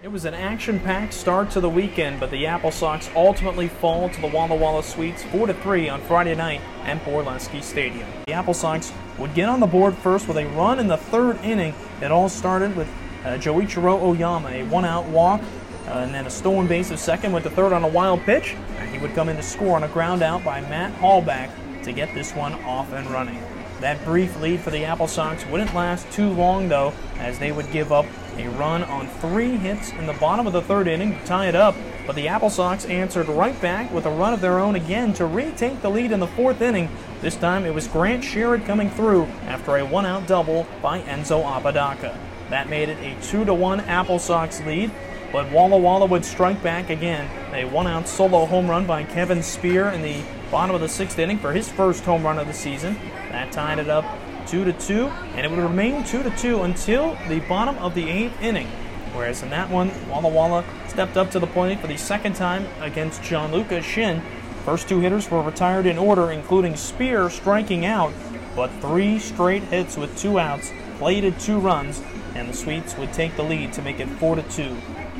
It was an action-packed start to the weekend, but the Apple Sox ultimately fall to the Walla Walla Sweets 4-3 on Friday night at Borleske Stadium. The Apple Sox would get on the board first with a run in the third inning. It all started with uh, Joichiro Oyama, a one-out walk, uh, and then a stolen base of second, went to third on a wild pitch, he would come in to score on a ground out by Matt Halbach to get this one off and running. That brief lead for the Apple Sox wouldn't last too long, though, as they would give up a run on three hits in the bottom of the third inning to tie it up. But the Apple Sox answered right back with a run of their own again to retake the lead in the fourth inning. This time it was Grant Sherrod coming through after a one out double by Enzo Apodaca. That made it a 2 to 1 Apple Sox lead, but Walla Walla would strike back again. A one out solo home run by Kevin Spear in the bottom of the sixth inning for his first home run of the season. That tied it up 2 to 2, and it would remain 2 to 2 until the bottom of the eighth inning. Whereas in that one, Walla Walla stepped up to the plate for the second time against Gianluca Shin. First two hitters were retired in order, including Spear striking out, but three straight hits with two outs, plated two runs, and the Sweets would take the lead to make it 4 to 2.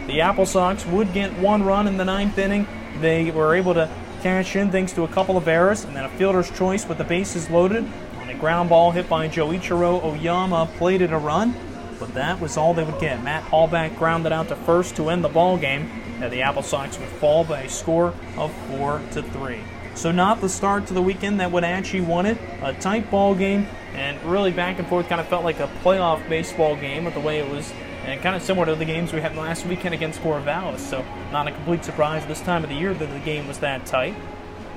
The Apple Sox would get one run in the ninth inning. They were able to cash in thanks to a couple of errors and then a fielder's choice with the bases loaded on a ground ball hit by Joichiro Oyama plated a run, but that was all they would get. Matt Halbach grounded out to first to end the ball game, and the Apple Sox would fall by a score of four to three. So not the start to the weekend that would Wenatchee wanted. A tight ball game and really back and forth. Kind of felt like a playoff baseball game with the way it was, and kind of similar to the games we had last weekend against Corvallis. So not a complete surprise this time of the year that the game was that tight.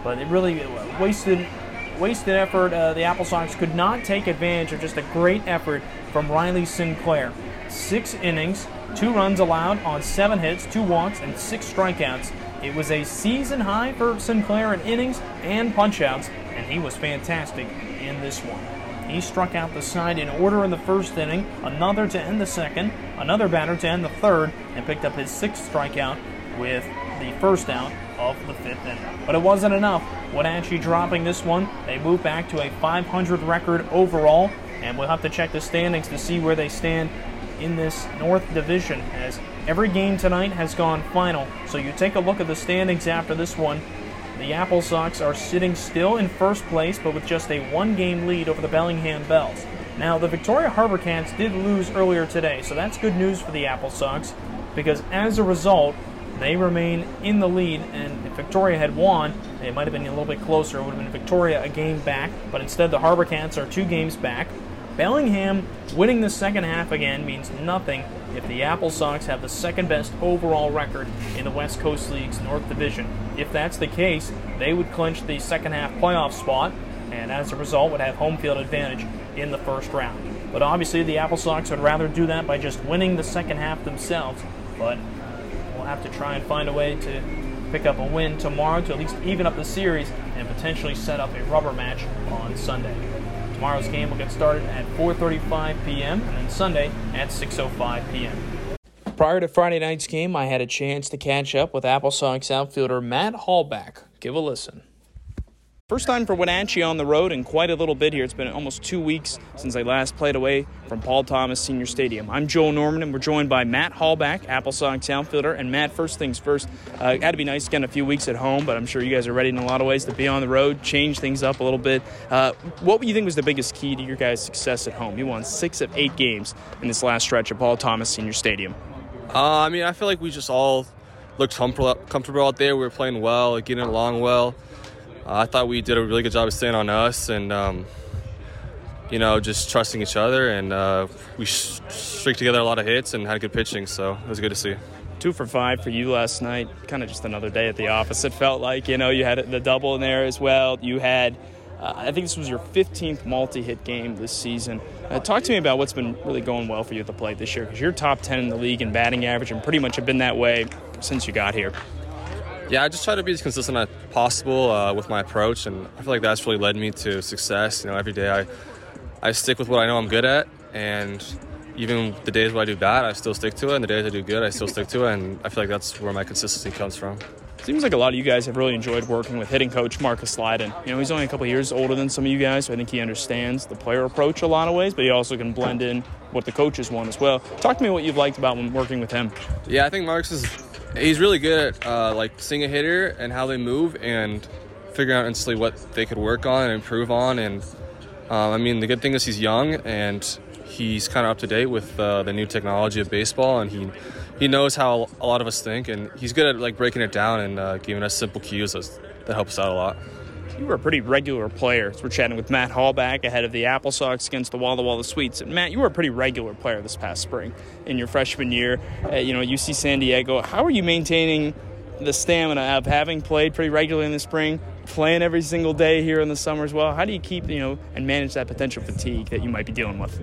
But it really wasted wasted effort. Uh, the Apple Sox could not take advantage of just a great effort from Riley Sinclair. Six innings, two runs allowed on seven hits, two walks, and six strikeouts. It was a season high for Sinclair in innings and punchouts, and he was fantastic in this one. He struck out the side in order in the first inning, another to end the second, another batter to end the third, and picked up his sixth strikeout with the first out of the fifth inning. But it wasn't enough. Wenatchee dropping this one, they move back to a 500 record overall, and we'll have to check the standings to see where they stand in this North Division as every game tonight has gone final. So you take a look at the standings after this one. The Apple Sox are sitting still in first place, but with just a one game lead over the Bellingham Bells. Now, the Victoria Harbor Cats did lose earlier today, so that's good news for the Apple Sox because as a result, they remain in the lead, and if Victoria had won, it might have been a little bit closer. It would have been Victoria a game back, but instead the Harbor Cats are two games back. Bellingham winning the second half again means nothing if the Apple Sox have the second best overall record in the West Coast League's North Division. If that's the case, they would clinch the second half playoff spot and as a result would have home field advantage in the first round. But obviously the Apple Sox would rather do that by just winning the second half themselves, but we'll have to try and find a way to pick up a win tomorrow to at least even up the series and potentially set up a rubber match on Sunday. Tomorrow's game will get started at 4:35 p.m. and then Sunday at 6:05 p.m. Prior to Friday night's game, I had a chance to catch up with Apple Sox outfielder Matt Halbach. Give a listen. First time for Wenatchee on the road in quite a little bit here. It's been almost two weeks since they last played away from Paul Thomas Senior Stadium. I'm Joel Norman, and we're joined by Matt Halbach, Apple Sox outfielder. And Matt, first things first, uh, had to be nice again a few weeks at home, but I'm sure you guys are ready in a lot of ways to be on the road, change things up a little bit. Uh, what do you think was the biggest key to your guys' success at home? You won six of eight games in this last stretch at Paul Thomas Senior Stadium. Uh, I mean, I feel like we just all looked comfortable out there. We were playing well, getting along well. Uh, I thought we did a really good job of staying on us and, um, you know, just trusting each other. And uh, we streaked together a lot of hits and had good pitching, so it was good to see. Two for five for you last night. Kind of just another day at the office. It felt like, you know, you had the double in there as well. You had, uh, I think this was your 15th multi hit game this season. Uh, talk to me about what's been really going well for you at the plate this year because you're top 10 in the league in batting average and pretty much have been that way since you got here. Yeah, I just try to be as consistent as possible uh, with my approach, and I feel like that's really led me to success. You know, every day I I stick with what I know I'm good at, and even the days where I do bad, I still stick to it, and the days I do good, I still stick to it, and I feel like that's where my consistency comes from. Seems like a lot of you guys have really enjoyed working with hitting coach Marcus Slyden. You know, he's only a couple years older than some of you guys, so I think he understands the player approach a lot of ways, but he also can blend in what the coaches want as well. Talk to me what you've liked about when working with him. Yeah, I think Marcus is he's really good at uh, like seeing a hitter and how they move and figuring out instantly what they could work on and improve on. And um, I mean, the good thing is he's young and he's kind of up to date with uh, the new technology of baseball, and he he knows how a lot of us think, and he's good at like breaking it down and uh, giving us simple cues that help us out a lot. You were a pretty regular player. So we're chatting with Matt Halbach ahead of the Apple Sox against the Walla Walla Sweets. And Matt, you were a pretty regular player this past spring in your freshman year. At, you know, UC San Diego. How are you maintaining the stamina of having played pretty regularly in the spring, playing every single day here in the summer as well? How do you keep, you know, and manage that potential fatigue that you might be dealing with?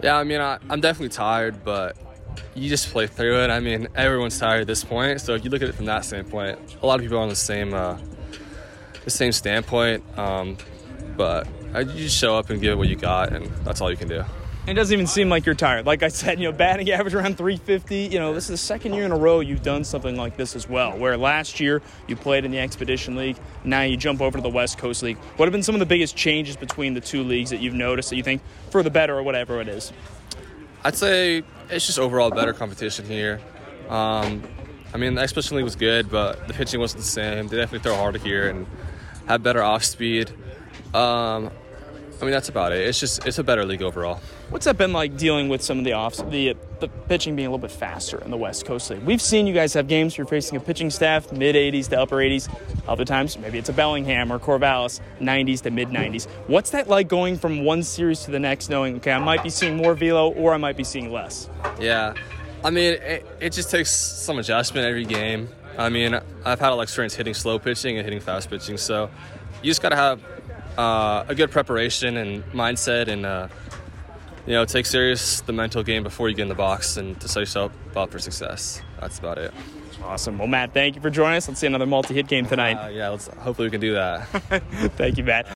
Yeah, I mean, I, I'm definitely tired, but you just play through it. I mean, everyone's tired at this point, so if you look at it from that standpoint, a lot of people are on the same uh, the same standpoint. Um, but I, you just show up and give it what you got, and that's all you can do. It doesn't even seem like you're tired. Like I said, you know, batting average around 350. You know, this is the second year in a row you've done something like this as well. Where last year you played in the Expedition League, now you jump over to the West Coast League. What have been some of the biggest changes between the two leagues that you've noticed that you think for the better or whatever it is? I'd say it's just overall better competition here. Um, I mean, the Expedition League was good, but the pitching wasn't the same. They definitely throw harder here and have better off speed. Um, I mean, that's about it. It's just it's a better league overall. What's that been like dealing with some of the offs, the the pitching being a little bit faster in the West Coast League? We've seen you guys have games where you're facing a pitching staff mid 80s to upper 80s. Other times, maybe it's a Bellingham or Corvallis 90s to mid 90s. What's that like going from one series to the next, knowing okay, I might be seeing more velo or I might be seeing less? Yeah, I mean, it, it just takes some adjustment every game. I mean, I've had a lot of experience hitting slow pitching and hitting fast pitching, so you just got to have uh, a good preparation and mindset and uh, you know take serious the mental game before you get in the box and to set yourself up for success. That's about it. Awesome. Well matt thank you for joining us. Let's see another multi-hit game tonight. Uh, yeah let's hopefully we can do that. Thank you matt.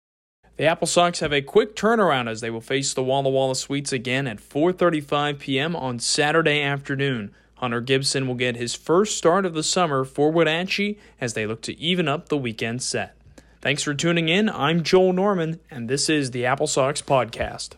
The Apple Sox have a quick turnaround as they will face the Walla Walla Sweets again at 4:35 p.m. on Saturday afternoon. Hunter Gibson will get his first start of the summer for Wenatchee as they look to even up the weekend set. Thanks for tuning in. I'm Joel Norman, and this is the Apple Sox Podcast.